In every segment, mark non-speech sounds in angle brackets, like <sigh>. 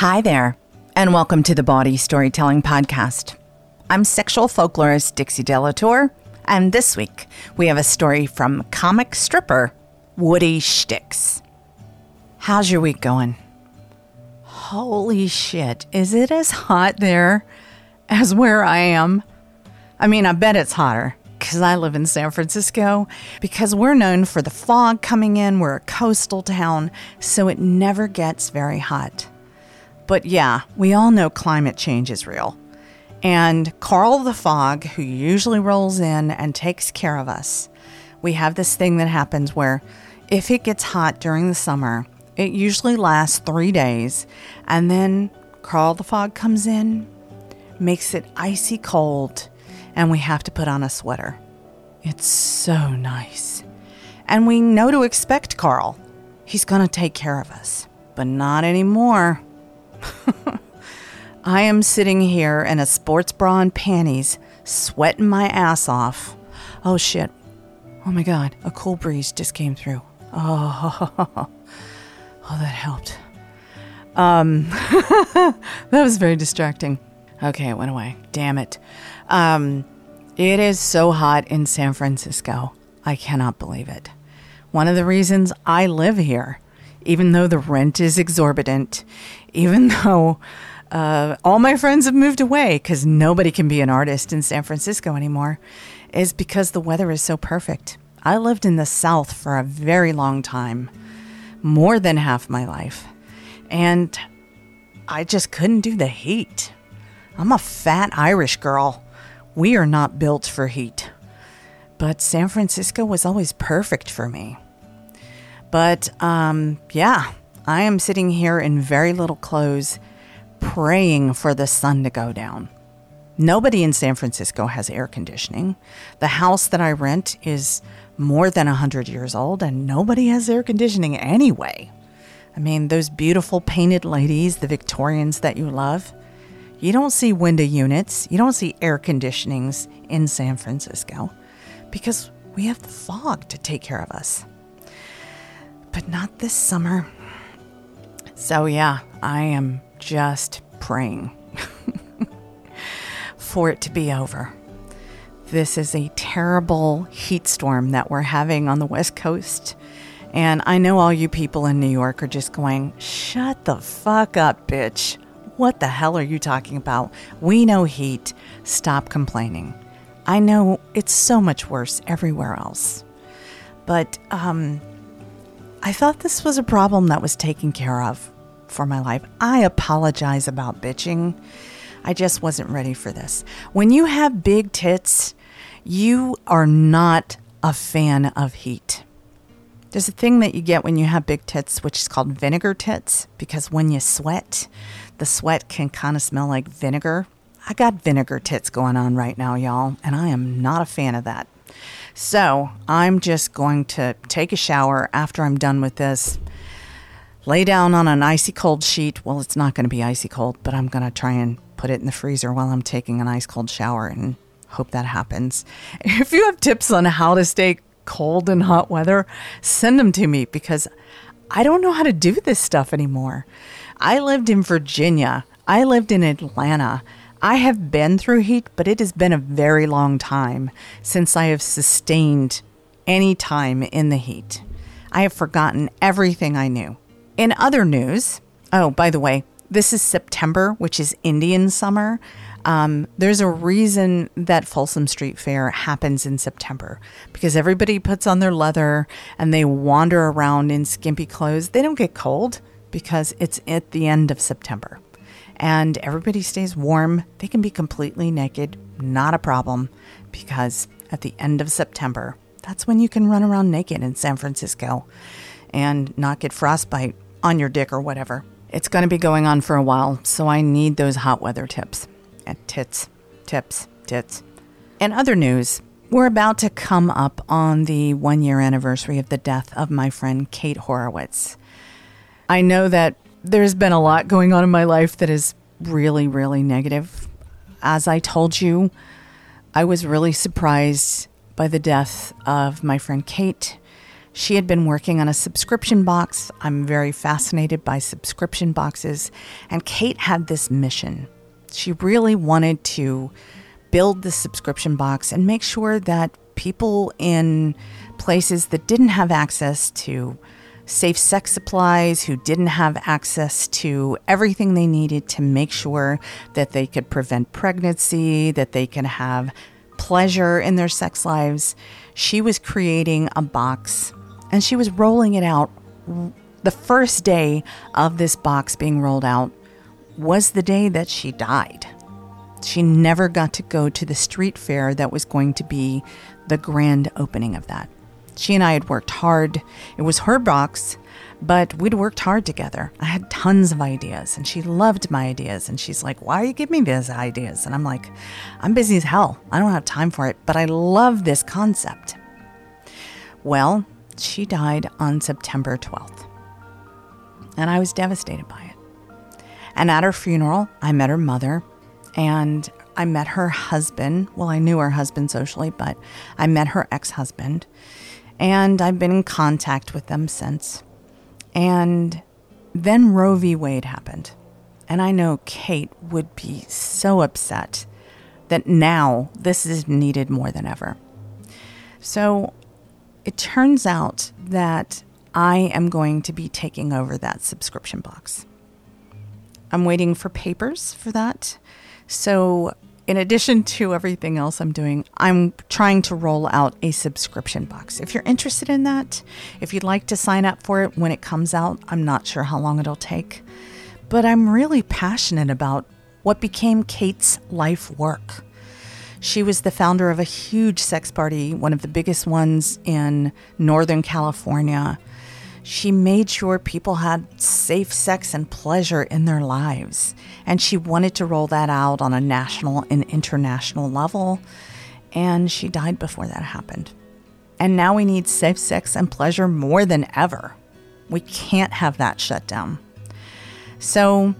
Hi there, and welcome to the Bawdy Storytelling Podcast. I'm sexual folklorist Dixie Delatour, and this week we have a story from comic stripper Woody Shticks. How's your week going? Holy shit, is it as hot there as where I am? I mean, I bet it's hotter because I live in San Francisco because we're known for the fog coming in. We're a coastal town, so it never gets very hot. But yeah, we all know climate change is real. And Carl the Fog, who usually rolls in and takes care of us, we have this thing that happens where if it gets hot during the summer, it usually lasts three days. And then Carl the Fog comes in, makes it icy cold, and we have to put on a sweater. It's so nice. And we know to expect Carl. He's going to take care of us, but not anymore. <laughs> I am sitting here in a sports bra and panties, sweating my ass off. Oh shit. Oh my god, a cool breeze just came through. Oh, <laughs> oh that helped. Um, <laughs> that was very distracting. Okay, it went away. Damn it. Um, it is so hot in San Francisco. I cannot believe it. One of the reasons I live here, even though the rent is exorbitant, even though uh, all my friends have moved away because nobody can be an artist in San Francisco anymore, is because the weather is so perfect. I lived in the South for a very long time, more than half my life, and I just couldn't do the heat. I'm a fat Irish girl. We are not built for heat. But San Francisco was always perfect for me. But um, yeah, I am sitting here in very little clothes, praying for the sun to go down. Nobody in San Francisco has air conditioning. The house that I rent is more than 100 years old, and nobody has air conditioning anyway. I mean, those beautiful painted ladies, the Victorians that you love, you don't see window units, you don't see air conditionings in San Francisco because we have the fog to take care of us. But not this summer. So, yeah, I am just praying <laughs> for it to be over. This is a terrible heat storm that we're having on the West Coast. And I know all you people in New York are just going, shut the fuck up, bitch. What the hell are you talking about? We know heat. Stop complaining. I know it's so much worse everywhere else. But um, I thought this was a problem that was taken care of for my life. I apologize about bitching. I just wasn't ready for this. When you have big tits, you are not a fan of heat. There's a thing that you get when you have big tits, which is called vinegar tits, because when you sweat, the sweat can kind of smell like vinegar. I got vinegar tits going on right now, y'all, and I am not a fan of that. So I'm just going to take a shower after I'm done with this, lay down on an icy cold sheet. Well, it's not going to be icy cold, but I'm going to try and put it in the freezer while I'm taking an ice cold shower and hope that happens. <laughs> If you have tips on how to stay cold in hot weather, send them to me because I don't know how to do this stuff anymore. I lived in Virginia, I lived in Atlanta. I have been through heat, but it has been a very long time since I have sustained any time in the heat. I have forgotten everything I knew. In other news, oh, by the way, this is September, which is Indian summer. Um, there's a reason that Folsom Street Fair happens in September because everybody puts on their leather and they wander around in skimpy clothes. They don't get cold because it's at the end of September and everybody stays warm. They can be completely naked, not a problem because at the end of September, that's when you can run around naked in San Francisco and not get frostbite on your dick or whatever. It's going to be going on for a while, so I need those hot weather tips. And tits, tips, tits. In other news, we're about to come up on the one year anniversary of the death of my friend Kate Horowitz. I know that there's been a lot going on in my life that is really, really negative. As I told you, I was really surprised by the death of my friend Kate. She had been working on a subscription box. I'm very fascinated by subscription boxes. And Kate had this mission. She really wanted to build the subscription box and make sure that people in places that didn't have access to safe sex supplies, who didn't have access to everything they needed to make sure that they could prevent pregnancy, that they can have pleasure in their sex lives. She was creating a box and she was rolling it out. The first day of this box being rolled out was the day that she died. She never got to go to the street fair that was going to be the grand opening of that. She and I had worked hard. It was her box, but we'd worked hard together. I had tons of ideas, and she loved my ideas. And she's like, Why are you giving me these ideas? And I'm like, I'm busy as hell. I don't have time for it, but I love this concept. Well, she died on September 12th, and I was devastated by it. And at her funeral, I met her mother, and I met her husband. Well, I knew her husband socially, but I met her ex husband and I've been in contact with them since. And then Roe v. Wade happened. And I know Kate would be so upset that now this is needed more than ever. So it turns out that I am going to be taking over that subscription box. I'm waiting for papers for that. So in addition to everything else I'm doing, I'm trying to roll out a subscription box. If you're interested in that, if you'd like to sign up for it when it comes out, I'm not sure how long it'll take. But I'm really passionate about what became Kate's life work. She was the founder of a huge sex party, one of the biggest ones in Northern California she made sure people had safe sex and pleasure in their lives. And she wanted to roll that out on a national and international level. And she died before that happened. And now we need safe sex and pleasure more than ever. We can't have that shut down. So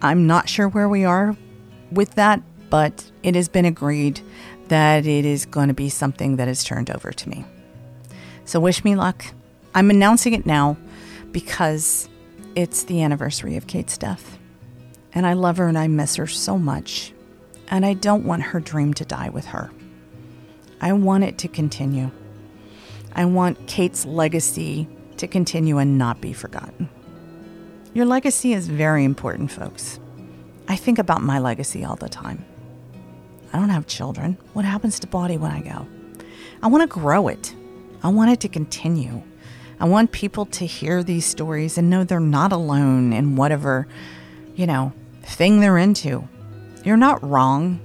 I'm not sure where we are with that, but it has been agreed that it is going to be something that is turned over to me. So wish me luck. I'm announcing it now because it's the anniversary of Kate's death. And I love her and I miss her so much. And I don't want her dream to die with her. I want it to continue. I want Kate's legacy to continue and not be forgotten. Your legacy is very important, folks. I think about my legacy all the time. I don't have children. What happens to Bawdy when I go? I want to grow it. I want it to continue. I want people to hear these stories and know they're not alone in whatever, you know, thing they're into. You're not wrong.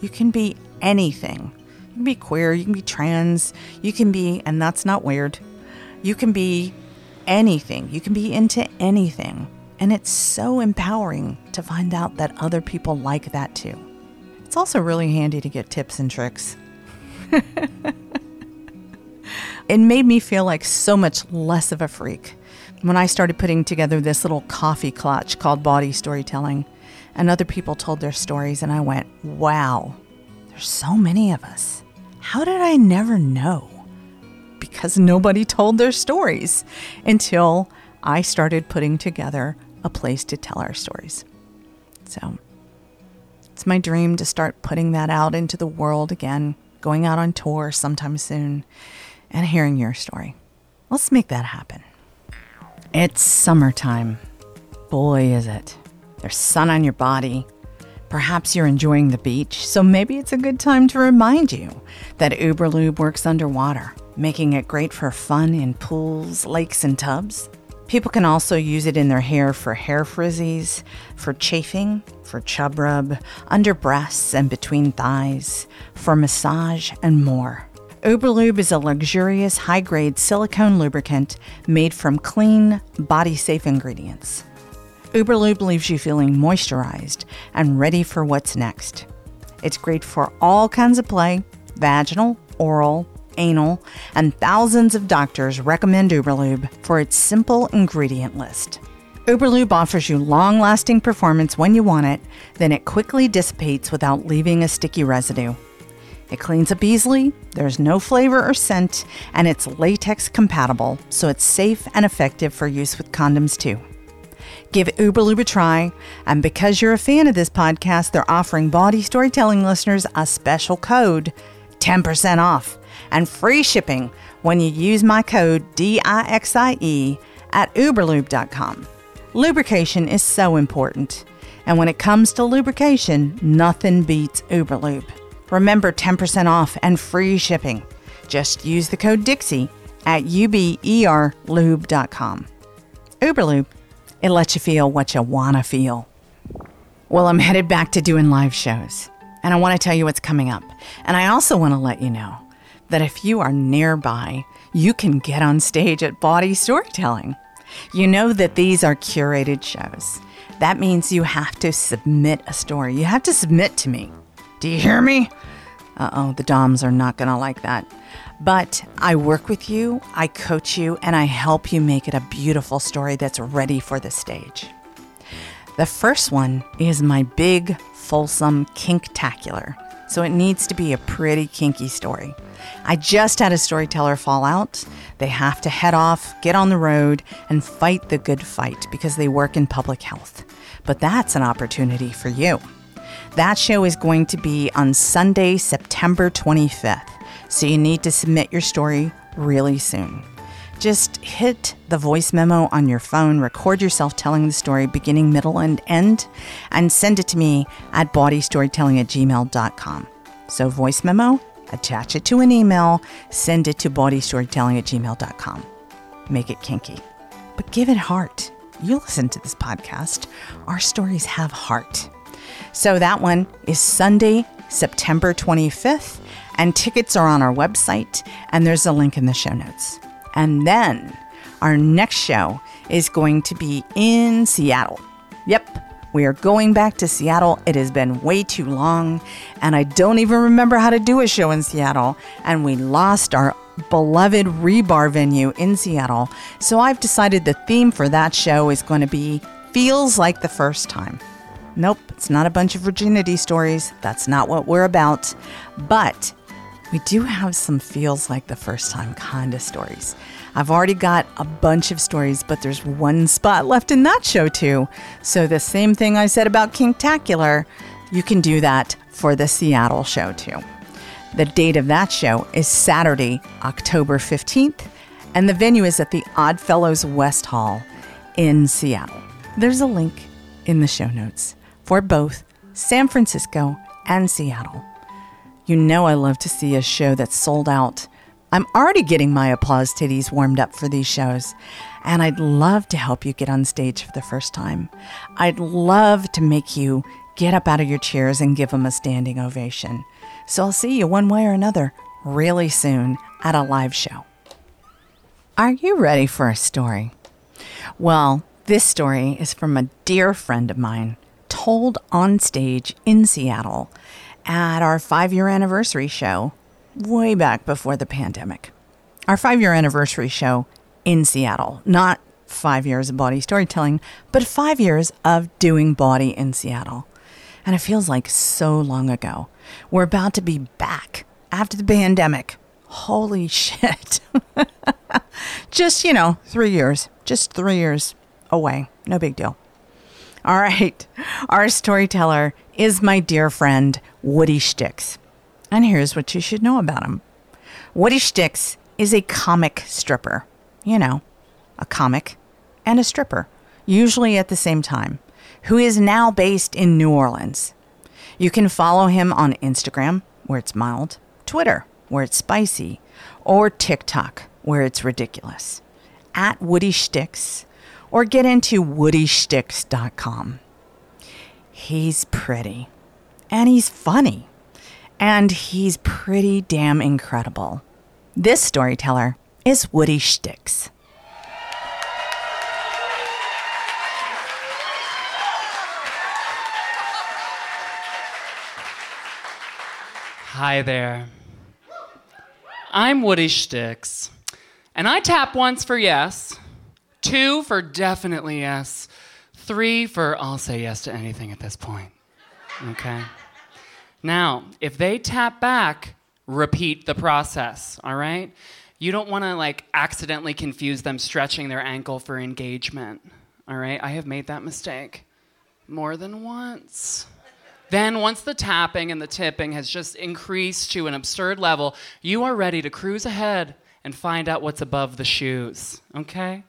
You can be anything. You can be queer, you can be trans, you can be, and that's not weird, you can be anything. You can be into anything. And it's so empowering to find out that other people like that too. It's also really handy to get tips and tricks. <laughs> It made me feel like so much less of a freak when I started putting together this little coffee clutch called Bawdy Storytelling. And other people told their stories, and I went, wow, there's so many of us. How did I never know? Because nobody told their stories until I started putting together a place to tell our stories. So it's my dream to start putting that out into the world again, going out on tour sometime soon and hearing your story. Let's make that happen. It's summertime. Boy, is it. There's sun on your body. Perhaps you're enjoying the beach, so maybe it's a good time to remind you that Uberlube works underwater, making it great for fun in pools, lakes, and tubs. People can also use it in their hair for hair frizzies, for chafing, for chub rub, under breasts and between thighs, for massage, and more. Uberlube is a luxurious, high grade silicone lubricant made from clean, body safe ingredients. Uberlube leaves you feeling moisturized and ready for what's next. It's great for all kinds of play vaginal, oral, anal, and thousands of doctors recommend Uberlube for its simple ingredient list. Uberlube offers you long lasting performance when you want it, then it quickly dissipates without leaving a sticky residue. It cleans up easily, there's no flavor or scent, and it's latex compatible, so it's safe and effective for use with condoms too. Give Uberlube a try, and because you're a fan of this podcast, they're offering Bawdy Storytelling listeners a special code 10% off and free shipping when you use my code DIXIE at uberlube.com. Lubrication is so important, and when it comes to lubrication, nothing beats Uberlube. Remember 10% off and free shipping. Just use the code DIXIE at uberlube.com. Uberlube, it lets you feel what you want to feel. Well, I'm headed back to doing live shows, and I want to tell you what's coming up. And I also want to let you know that if you are nearby, you can get on stage at Bawdy Storytelling. You know that these are curated shows. That means you have to submit a story. You have to submit to me. Do you hear me? Uh oh, the DOMs are not going to like that. But I work with you, I coach you, and I help you make it a beautiful story that's ready for the stage. The first one is my big, Folsom Kinktacular. So it needs to be a pretty kinky story. I just had a storyteller fall out. They have to head off, get on the road, and fight the good fight because they work in public health. But that's an opportunity for you. That show is going to be on Sunday, September 25th so you need to submit your story really soon. Just hit the voice memo on your phone, record yourself telling the story beginning, middle, and end, and send it to me at bawdystorytelling at gmail.com. So, voice memo, attach it to an email, send it to bawdystorytelling at gmail.com. Make it kinky, but give it heart. You listen to this podcast. Our stories have heart. So, that one is Sunday, September 25th and tickets are on our website, and there's a link in the show notes. And then our next show is going to be in Seattle. Yep, we are going back to Seattle. It has been way too long, and I don't even remember how to do a show in Seattle. And we lost our beloved Rebar venue in Seattle. So I've decided the theme for that show is going to be Feels Like the First Time. Nope, it's not a bunch of virginity stories. That's not what we're about. But we do have some feels like the first time kind of stories. I've already got a bunch of stories, but there's one spot left in that show too. So the same thing I said about Kinktacular, you can do that for the Seattle show too. The date of that show is Saturday, October 15th, and the venue is at the Oddfellows West Hall in Seattle. There's a link in the show notes for both San Francisco and Seattle. You know, I love to see a show that's sold out. I'm already getting my applause titties warmed up for these shows, and I'd love to help you get on stage for the first time. I'd love to make you get up out of your chairs and give them a standing ovation. So I'll see you one way or another really soon at a live show. Are you ready for a story? Well, this story is from a dear friend of mine, told on stage in Seattle at our five year anniversary show way back before the pandemic. Our five year anniversary show in Seattle, not five years of bawdy storytelling, but five years of doing Bawdy in Seattle. And it feels like so long ago. We're about to be back after the pandemic. Holy <laughs> shit. just, you know, three years, just three years away. No big deal. All right. Our storyteller is my dear friend, Woody Shticks. And here's what you should know about him Woody Shticks is a comic stripper. you know, a comic, and a stripper, usually at the same time, who is now based in New Orleans. You can follow him on Instagram, where it's mild, Twitter, where it's spicy, or TikTok, where it's ridiculous, at Woody Shticks, or get into woodyshticks.com. He's pretty, and he's funny, and he's pretty damn incredible. This storyteller is Woody Shticks. Hi there. I'm Woody Shticks, and I tap once for yes, two for definitely yes, three for I'll say yes to anything at this point. Okay? Now, if they tap back, repeat the process, all right? You don't want to like accidentally confuse them stretching their ankle for engagement, all right? I have made that mistake more than once. Then, once the tapping and the tipping has just increased to an absurd level, you are ready to cruise ahead and find out what's above the shoes. Okay?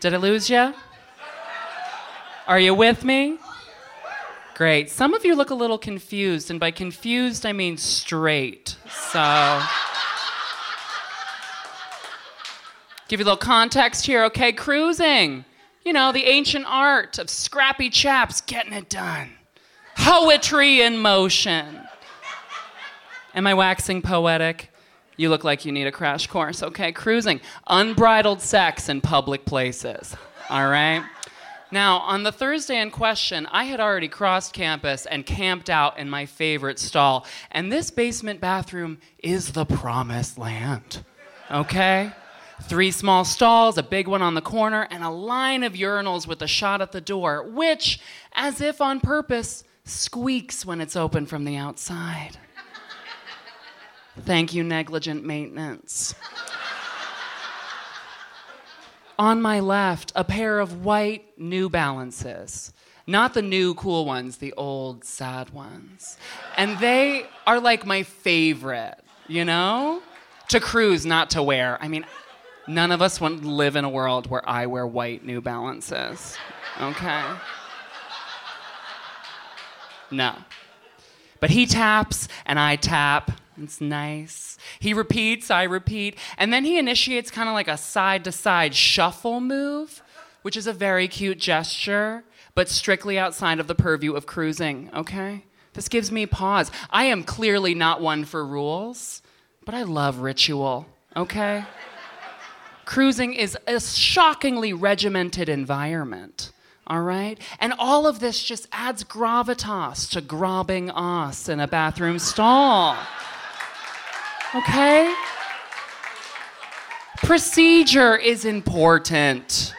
Did I lose you? Are you with me? Great. Some of you look a little confused, and by confused, I mean straight. So. Give you a little context here, okay? Cruising. You know, the ancient art of scrappy chaps getting it done poetry in motion. Am I waxing poetic? You look like you need a crash course. Okay, cruising. Unbridled sex in public places. All right? Now, on the Thursday in question, I had already crossed campus and camped out in my favorite stall. And this basement bathroom is the promised land. Okay? Three small stalls, a big one on the corner, and a line of urinals with a shot at the door, which, as if on purpose, squeaks when it's open from the outside. Thank you, negligent maintenance. On my left, a pair of white New Balances. Not the new cool ones, the old sad ones. And they are like my favorite, you know? To cruise, not to wear. I mean, none of us want to live in a world where I wear white New Balances, okay? No. But he taps and I tap. It's nice. He repeats, I repeat. And then he initiates kind of like a side to side shuffle move, which is a very cute gesture, but strictly outside of the purview of cruising, okay? This gives me pause. I am clearly not one for rules, but I love ritual, okay? Cruising is a shockingly regimented environment all right? And all of this just adds gravitas to grobbing us in a bathroom stall. Okay? Procedure is important.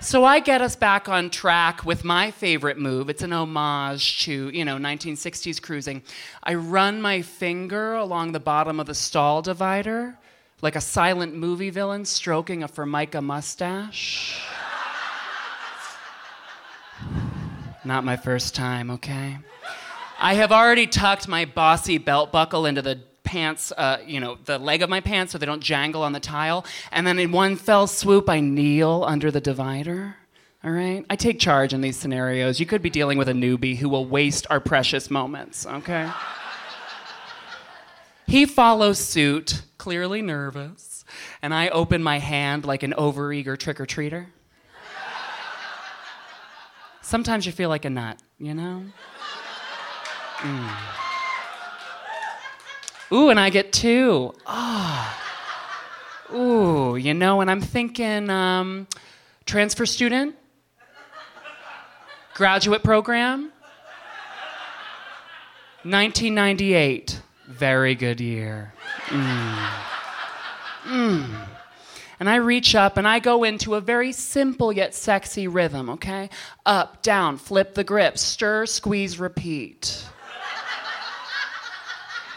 So I get us back on track with my favorite move. It's an homage to, you know, 1960s cruising. I run my finger along the bottom of the stall divider like a silent movie villain stroking a Formica mustache. Not my first time, okay? I have already tucked my bossy belt buckle into the pants, uh, you know, the leg of my pants so they don't jangle on the tile. And then in one fell swoop, I kneel under the divider. All right? I take charge in these scenarios. You could be dealing with a newbie who will waste our precious moments, okay? <laughs> he follows suit, clearly nervous, and I open my hand like an overeager trick or treater. Sometimes you feel like a nut, you know? Mm. Ooh, and I get two. Ah. Oh. Ooh, you know, and I'm thinking um, transfer student, graduate program, 1998. Very good year. Mm. Mm and I reach up and I go into a very simple yet sexy rhythm, okay? Up, down, flip the grip, stir, squeeze, repeat.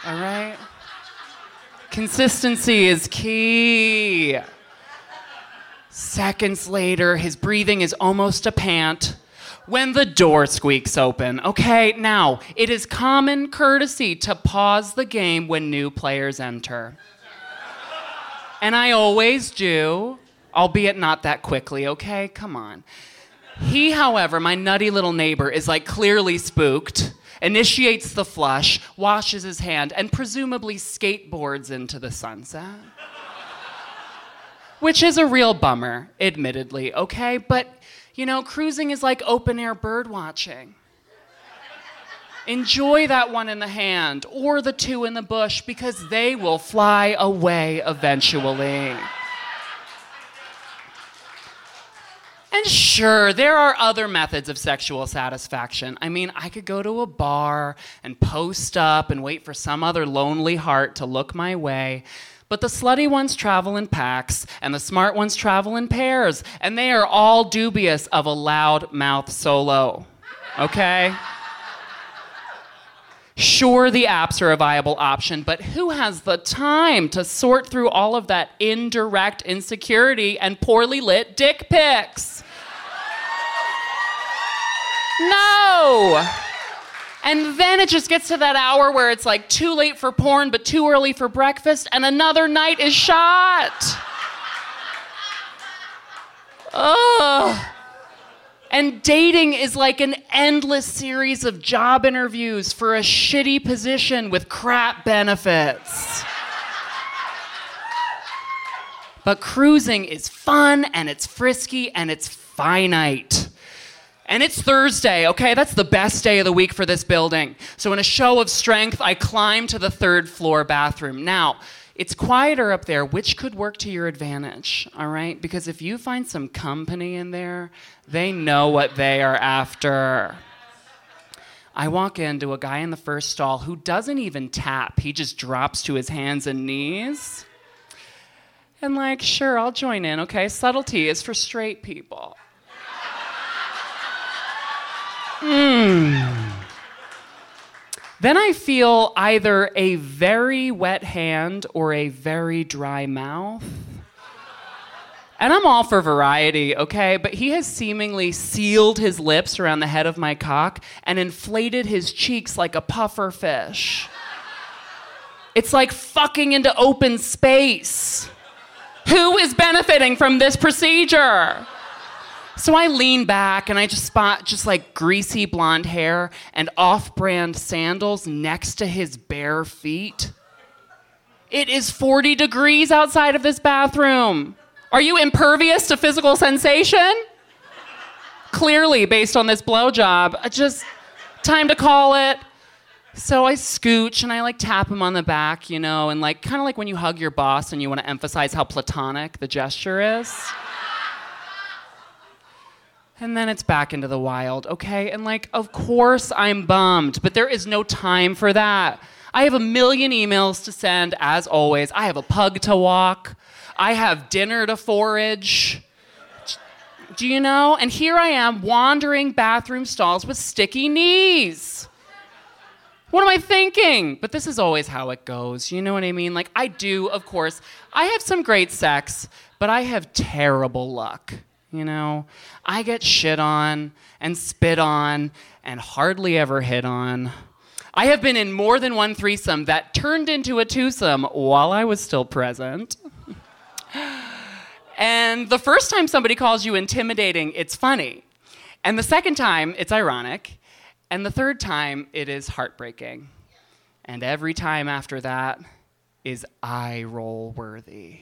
All right? Consistency is key. Seconds later, his breathing is almost a pant when the door squeaks open. Okay, now, it is common courtesy to pause the game when new players enter and I always do. albeit not that quickly, okay? Come on. He, however, my nutty little neighbor, is like clearly spooked, initiates the flush, washes his hand, and presumably skateboards into the sunset. Which is a real bummer, admittedly, okay? But, you know, cruising is like open air bird watching. Enjoy that one in the hand or the two in the bush because they will fly away eventually. And sure, there are other methods of sexual satisfaction. I mean, I could go to a bar and post up and wait for some other lonely heart to look my way. But the slutty ones travel in packs, and the smart ones travel in pairs, and they are all dubious of a loud mouth solo. Okay? Sure, the apps are a viable option, but who has the time to sort through all of that indirect insecurity and poorly lit dick pics? No! And then it just gets to that hour where it's like too late for porn, but too early for breakfast, and another night is shot. Ugh. And dating is like an endless series of job interviews for a shitty position with crap benefits. But cruising is fun and it's frisky and it's finite. And it's Thursday, okay? That's the best day of the week for this building. So, in a show of strength, I climb to the third floor bathroom. Now, it's quieter up there, which could work to your advantage, all right? Because if you find some company in there, they know what they are after. I walk into a guy in the first stall who doesn't even tap, he just drops to his hands and knees. And, like, sure, I'll join in, okay? Subtlety is for straight people. Hmm. Then I feel either a very wet hand or a very dry mouth. And I'm all for variety, okay? But he has seemingly sealed his lips around the head of my cock and inflated his cheeks like a puffer fish. It's like fucking into open space. Who is benefiting from this procedure? So I lean back and I just spot just like greasy blonde hair and off brand sandals next to his bare feet. It is 40 degrees outside of this bathroom. Are you impervious to physical sensation? Clearly, based on this blowjob, just time to call it. So I scooch and I like tap him on the back, you know, and like kind of like when you hug your boss and you want to emphasize how platonic the gesture is and then it's back into the wild, okay? And like, of course I'm bummed, but there is no time for that. I have a million emails to send, as always. I have a pug to walk. I have dinner to forage. Do you know? And here I am wandering bathroom stalls with sticky knees. What am I thinking? But this is always how it goes. You know what I mean? Like, I do, of course. I have some great sex, but I have terrible luck you know? I get shit on and spit on and hardly ever hit on. I have been in more than one threesome that turned into a twosome while I was still present. <laughs> and the first time somebody calls you intimidating, it's funny. And the second time, it's ironic. And the third time, it is heartbreaking. And every time after that is eye roll worthy.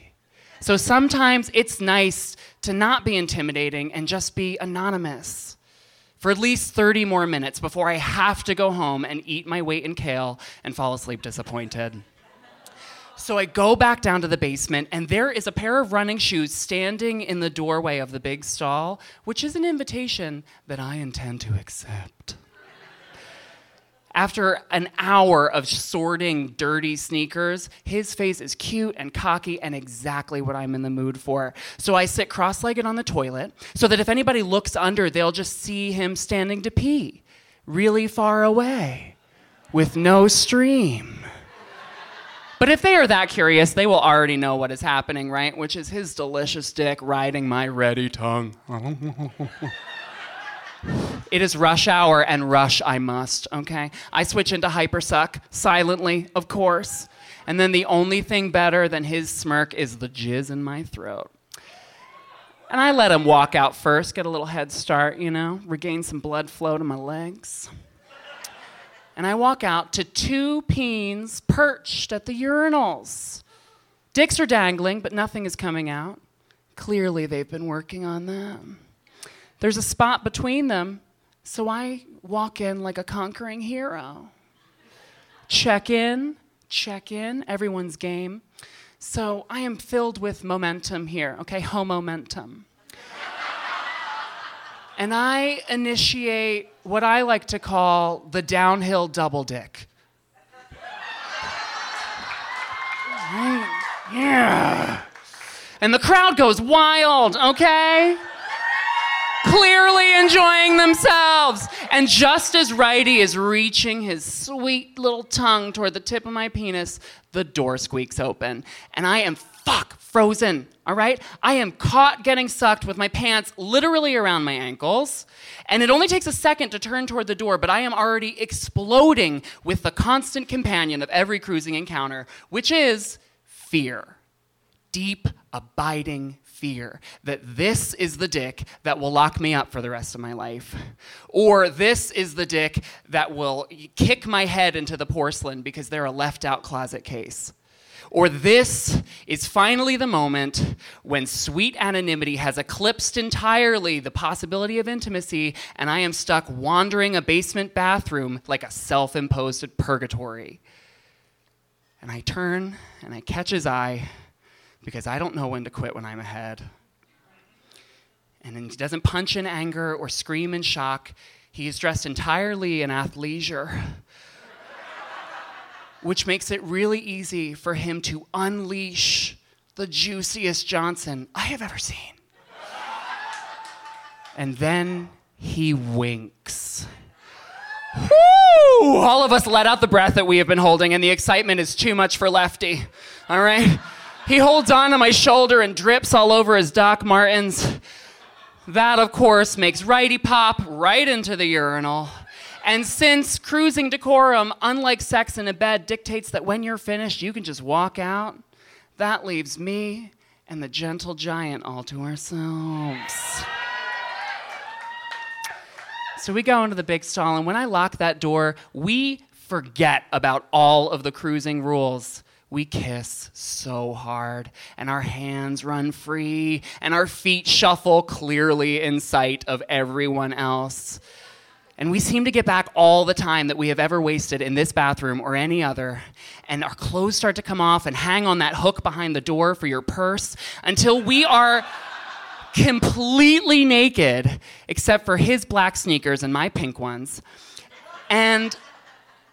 So sometimes it's nice to not be intimidating and just be anonymous for at least 30 more minutes before I have to go home and eat my weight in kale and fall asleep disappointed. So I go back down to the basement, and there is a pair of running shoes standing in the doorway of the big stall, which is an invitation that I intend to accept. After an hour of sorting dirty sneakers, his face is cute and cocky and exactly what I'm in the mood for. So I sit cross legged on the toilet so that if anybody looks under, they'll just see him standing to pee really far away with no stream. But if they are that curious, they will already know what is happening, right? Which is his delicious dick riding my ready tongue. <laughs> It is rush hour and rush I must, okay? I switch into hypersuck, silently, of course. And then the only thing better than his smirk is the jizz in my throat. And I let him walk out first, get a little head start, you know, regain some blood flow to my legs. And I walk out to two peens perched at the urinals. Dicks are dangling, but nothing is coming out. Clearly, they've been working on them. There's a spot between them, so I walk in like a conquering hero. Check in, check in, everyone's game. So I am filled with momentum here, okay? Homomentum. and I initiate what I like to call the downhill double dick. Yeah. And the crowd goes wild, okay? Clearly enjoying themselves. And just as Righty is reaching his sweet little tongue toward the tip of my penis, the door squeaks open. And I am fuck frozen, all right? I am caught getting sucked with my pants literally around my ankles. And it only takes a second to turn toward the door, but I am already exploding with the constant companion of every cruising encounter, which is fear. Deep, abiding fear that this is the dick that will lock me up for the rest of my life. Or this is the dick that will kick my head into the porcelain because they're a left out closet case. Or this is finally the moment when sweet anonymity has eclipsed entirely the possibility of intimacy, and I am stuck wandering a basement bathroom like a self imposed purgatory. And I turn and I catch his eye because I don't know when to quit when I'm ahead. And he doesn't punch in anger or scream in shock. He is dressed entirely in athleisure, <laughs> which makes it really easy for him to unleash the juiciest Johnson I have ever seen. And then he winks. Woo! All of us let out the breath that we have been holding, and the excitement is too much for Lefty. All right? He holds on to my shoulder and drips all over his Doc Martens. That, of course, makes Righty pop right into the urinal. And since cruising decorum, unlike sex in a bed, dictates that when you're finished, you can just walk out, that leaves me and the gentle giant all to ourselves. So we go into the big stall, and when I lock that door, we forget about all of the cruising rules we kiss so hard, and our hands run free, and our feet shuffle clearly in sight of everyone else. And we seem to get back all the time that we have ever wasted in this bathroom or any other. And our clothes start to come off and hang on that hook behind the door for your purse until we are <laughs> completely naked, except for his black sneakers and my pink ones. And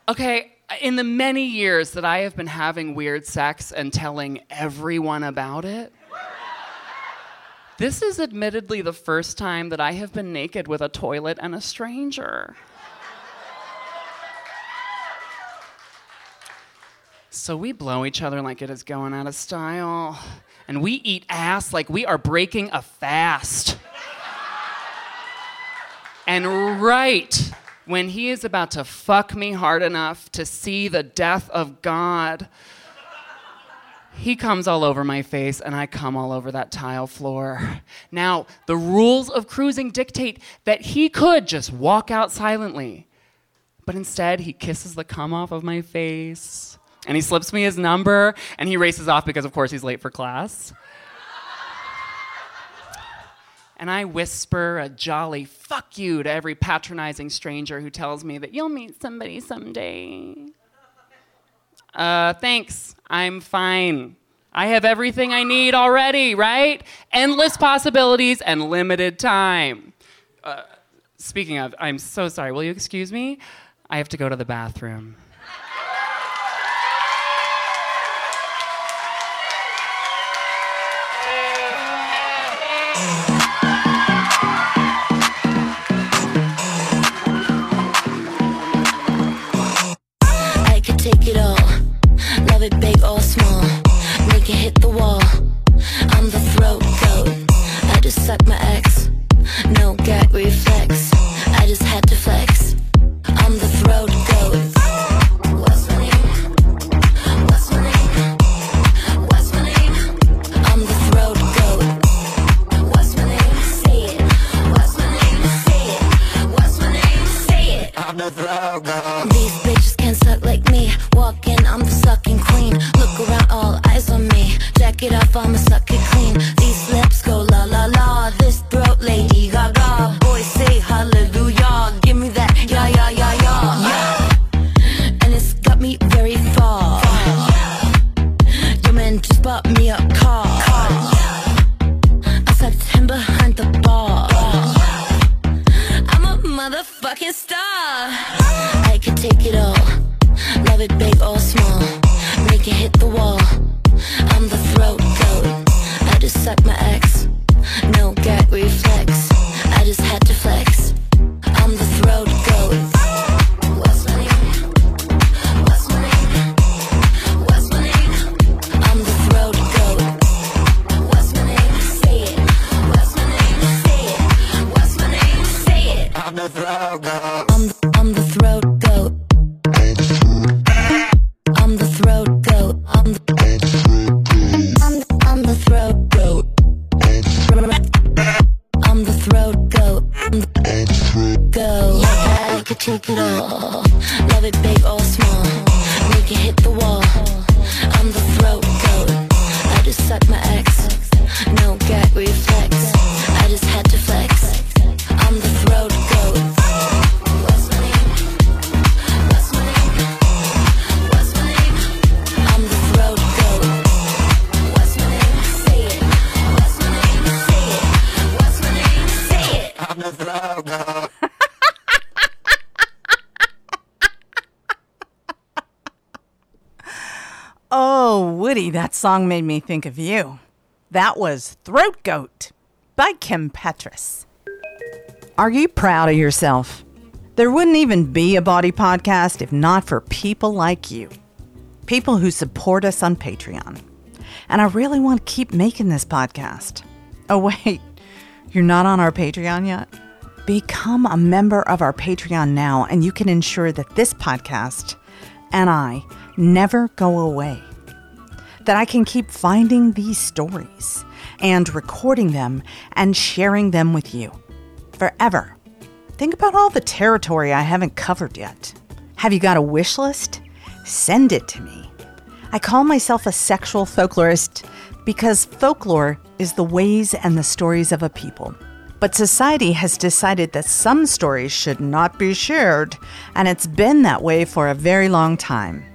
okay, in the many years that I have been having weird sex and telling everyone about it, this is admittedly the first time that I have been naked with a toilet and a stranger. So we blow each other like it is going out of style. And we eat ass like we are breaking a fast. and right when he is about to fuck me hard enough to see the death of God, he comes all over my face and I come all over that tile floor. Now, the rules of cruising dictate that he could just walk out silently, but instead he kisses the cum off of my face and he slips me his number and he races off because, of course, he's late for class and I whisper a jolly fuck you to every patronizing stranger who tells me that you'll meet somebody someday. Uh, thanks, I'm fine. I have everything I need already, right? Endless possibilities and limited time. Uh, speaking of, I'm so sorry. Will you excuse me? I have to go to the bathroom. Song made me think of you. That was Throat Goat by Kim Petras. Are you proud of yourself? There wouldn't even be a Bawdy podcast if not for people like you. People who support us on Patreon. And I really want to keep making this podcast. Oh, <laughs> wait, you're not on our Patreon yet? Become a member of our Patreon now, and you can ensure that this podcast and I never go away. That I can keep finding these stories and recording them and sharing them with you forever. Think about all the territory I haven't covered yet. Have you got a wish list? Send it to me. I call myself a sexual folklorist because folklore is the ways and the stories of a people. But society has decided that some stories should not be shared, and it's been that way for a very long time.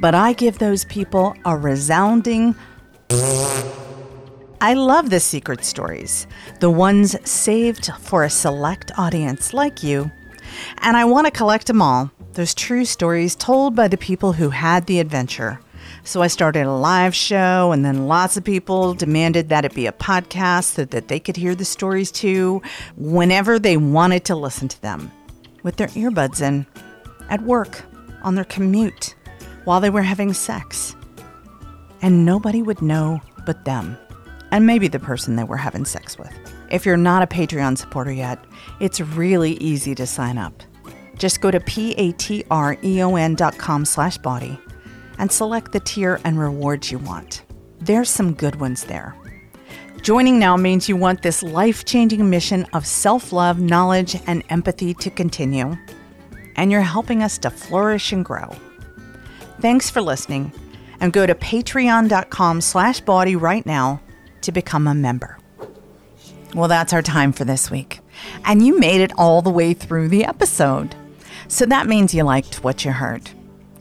But I give those people a resounding I love the secret stories, the ones saved for a select audience like you. And I want to collect them all, those true stories told by the people who had the adventure. So I started a live show, and then lots of people demanded that it be a podcast so that they could hear the stories too whenever they wanted to listen to them with their earbuds in, at work, on their commute, while they were having sex. And nobody would know but them, and maybe the person they were having sex with. If you're not a Patreon supporter yet, it's really easy to sign up. Just go to patreon.com slash bawdy and select the tier and rewards you want. There's some good ones there. Joining now means you want this life changing mission of self love, knowledge, and empathy to continue, and you're helping us to flourish and grow. Thanks for listening, and go to patreon.com slash bawdy right now to become a member. Well, that's our time for this week. And you made it all the way through the episode. So that means you liked what you heard.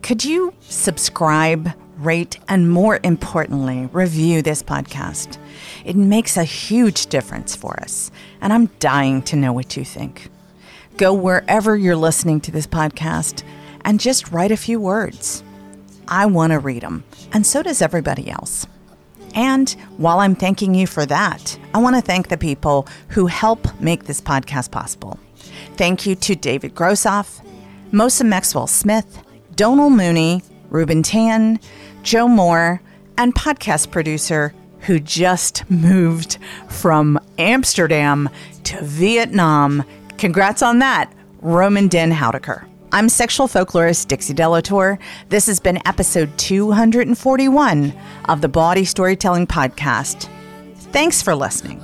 Could you subscribe, rate, and more importantly, review this podcast? It makes a huge difference for us, and I'm dying to know what you think. Go wherever you're listening to this podcast and just write a few words. I want to read them, and so does everybody else. And while I'm thanking you for that, I want to thank the people who help make this podcast possible. Thank you to David Grossoff, Mosa Maxwell Smith, Donal Mooney, Ruben Tan, Joe Moore, and podcast producer who just moved from Amsterdam to Vietnam. Congrats on that, Roman Den Houdeker. I'm sexual folklorist Dixie De La Tour. This has been episode 241 of the Bawdy Storytelling Podcast. Thanks for listening.